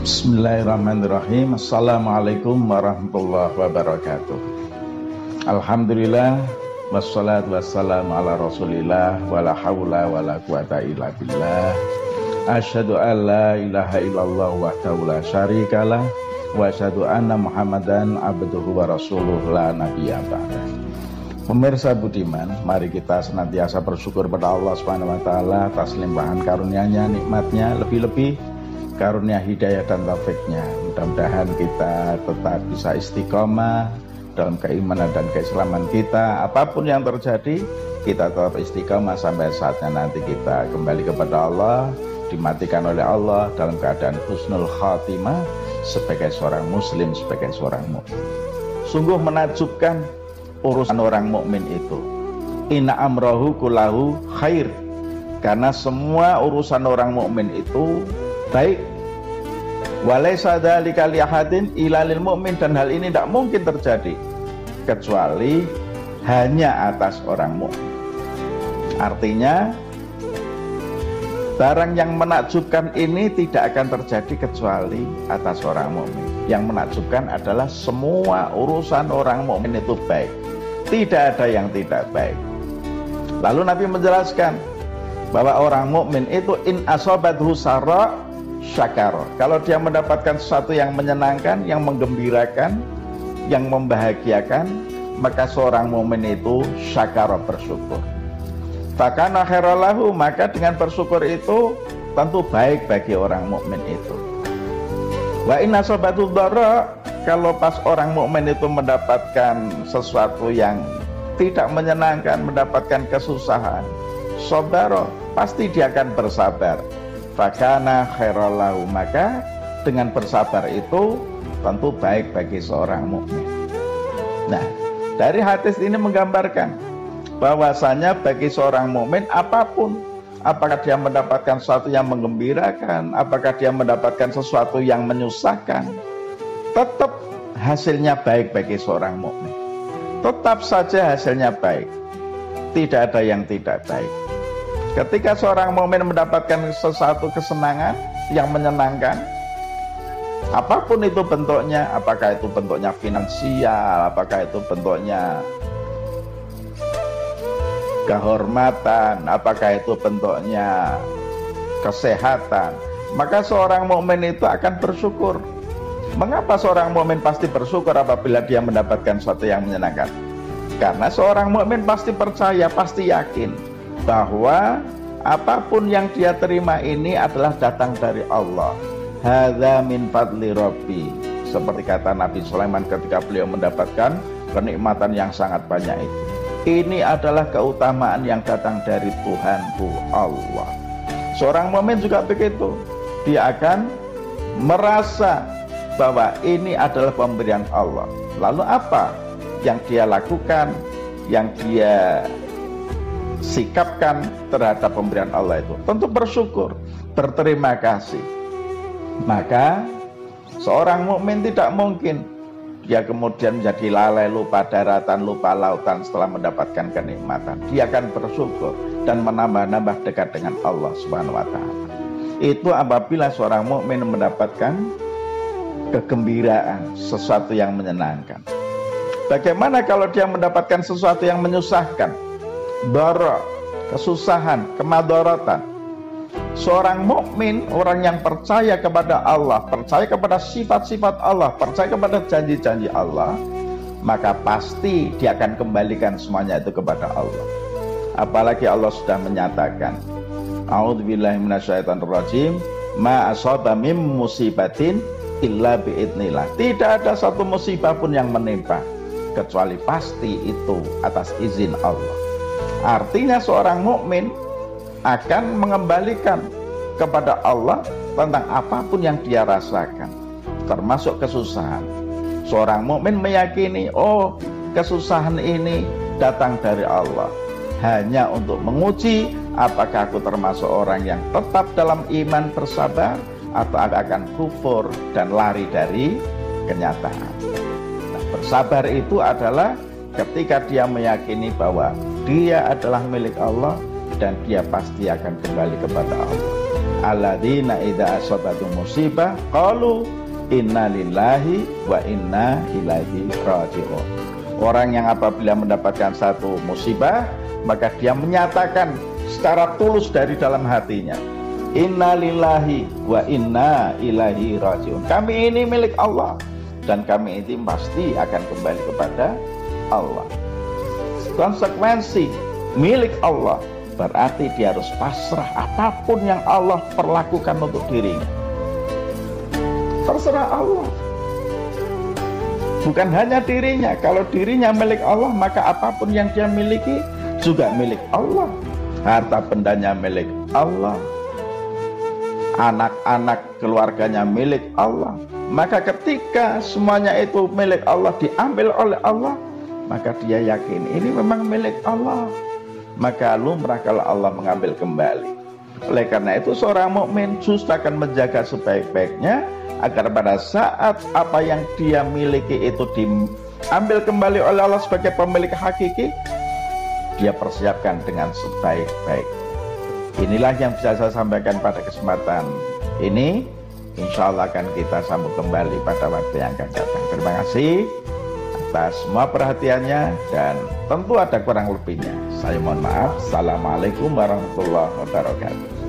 Bismillahirrahmanirrahim. Assalamualaikum warahmatullahi wabarakatuh. Alhamdulillah Wassalatu wassalamu ala rasulillah Wala hawla wala quwata illa billah. Asyhadu an la ilaha illallah wahdahu la syarikalah Wa asyhadu anna muhammadan abduhu wa rasuluh la nabiyya Pemirsa budiman, mari kita senantiasa bersyukur pada Allah Subhanahu wa taala atas limpahan karunia-Nya, nikmatnya, lebih-lebih karunia hidayah dan taufiknya. Mudah-mudahan kita tetap bisa istiqomah dalam keimanan dan keislaman kita. Apa pun yang terjadi, kita tetap istiqomah sampai saatnya nanti kita kembali kepada Allah, dimatikan oleh Allah dalam keadaan husnul khatimah sebagai seorang muslim, sebagai seorang mukmin. Sungguh menakjubkan urusan orang mukmin itu. Inna amrohu kulahu khair. Karena semua urusan orang mukmin itu baik Walaysa dzalika lihadin ilalil mu'min dan hal ini tidak mungkin terjadi kecuali hanya atas orang mukmin. Artinya barang yang menakjubkan ini tidak akan terjadi kecuali atas orang mukmin. Yang menakjubkan adalah semua urusan orang mukmin itu baik. Tidak ada yang tidak baik. Lalu Nabi menjelaskan bahwa orang mukmin itu in asobathu sarra syakar. Kalau dia mendapatkan sesuatu yang menyenangkan, yang menggembirakan, yang membahagiakan, maka seorang mukmin itu syakar bersyukur. Bahkan akhiralahu maka dengan bersyukur itu tentu baik bagi orang mukmin itu. Wa inna sobatul dara kalau pas orang mukmin itu mendapatkan sesuatu yang tidak menyenangkan, mendapatkan kesusahan, sobaro pasti dia akan bersabar fakana khairallahu maka dengan bersabar itu tentu baik bagi seorang mukmin. Nah, dari hadis ini menggambarkan bahwasanya bagi seorang mukmin apa pun apakah dia mendapatkan sesuatu yang menggembirakan, apakah dia mendapatkan sesuatu yang menyusahkan, tetap hasilnya baik bagi seorang mukmin. Tetap saja hasilnya baik. Tidak ada yang tidak baik. Ketika seorang mukmin mendapatkan sesuatu kesenangan yang menyenangkan, apa pun itu bentuknya, apakah itu bentuknya finansial, apakah itu bentuknya kehormatan, apakah itu bentuknya kesehatan, maka seorang mukmin itu akan bersyukur. Mengapa seorang mukmin pasti bersyukur apabila dia mendapatkan sesuatu yang menyenangkan? Karena seorang mukmin pasti percaya, pasti yakin bahwa apa pun yang dia terima ini adalah datang dari Allah. Hadza min fadli rabbi. Seperti kata Nabi Sulaiman ketika beliau mendapatkan kenikmatan yang sangat banyak itu. Ini adalah keutamaan yang datang dari Tuhanku Allah. Seorang momen juga begitu. Dia akan merasa bahwa ini adalah pemberian Allah. Lalu apa yang dia lakukan, yang dia sikapkan terhadap pemberian Allah itu? Tentu bersyukur, berterima kasih. Maka seorang mukmin tidak mungkin dia kemudian menjadi lalai lupa daratan, lupa lautan setelah mendapatkan kenikmatan. Dia akan bersyukur dan menambah-nambah dekat dengan Allah Subhanahu wa taala. Itu apabila seorang mukmin mendapatkan kegembiraan, sesuatu yang menyenangkan. Bagaimana kalau dia mendapatkan sesuatu yang menyusahkan? Dara, kesusahan, kemadorotan. Seorang mukmin, orang yang percaya kepada Allah, percaya kepada sifat-sifat Allah, percaya kepada janji-janji Allah, maka pasti dia akan kembalikan semuanya itu kepada Allah. Apalagi Allah sudah menyatakan, A'udzubillahi minasyaitonirrajim, ma asaba mim musibatin illa biidnillah. Tidak ada satu musibah pun yang menimpa kecuali pasti itu atas izin Allah. Artinya seorang mukmin akan mengembalikan kepada Allah tentang apa pun yang dia rasakan, termasuk kesusahan. Seorang mukmin meyakini, oh, kesusahan ini datang dari Allah hanya untuk menguji apakah aku termasuk orang yang tetap dalam iman bersabar atau akan kufur dan lari dari kenyataan. Nah, bersabar itu adalah ketika dia meyakini bahwa dia adalah milik Allah dan dia pasti akan kembali kepada Allah. alladzina idza asabatu musibah qalu inna lillahi wa inna ilaihi raji'un. Orang yang apabila mendapatkan satu musibah, maka dia menyatakan secara tulus dari dalam hatinya, Inna lillahi wa inna ilaihi raji'un. Kami ini milik Allah dan kami ini pasti akan kembali kepada Allah. Konsekuensi milik Allah berarti dia harus pasrah apa pun yang Allah perlakukan untuk dirinya. Terserah Allah. Bukan hanya dirinya, kalau dirinya milik Allah maka apa pun yang dia miliki juga milik Allah. Harta bendanya milik Allah, anak-anak keluarganya milik Allah. Maka ketika semuanya itu milik Allah diambil oleh Allah, maka dia yakin ini memang milik Allah. Maka lumrah kalau Allah mengambil kembali. Oleh karena itu seorang mukmin justru akan menjaga sebaik-baiknya agar pada saat apa yang dia miliki itu diambil kembali oleh Allah sebagai pemilik hakiki, dia persiapkan dengan sebaik-baiknya. Inilah yang bisa saya sampaikan pada kesempatan ini. Insya Allah akan kita sambung kembali pada waktu yang akan datang. Terima kasih atas semua perhatiannya dan tentu ada kurang lebihnya. Saya mohon maaf. Assalamualaikum warahmatullahi wabarakatuh.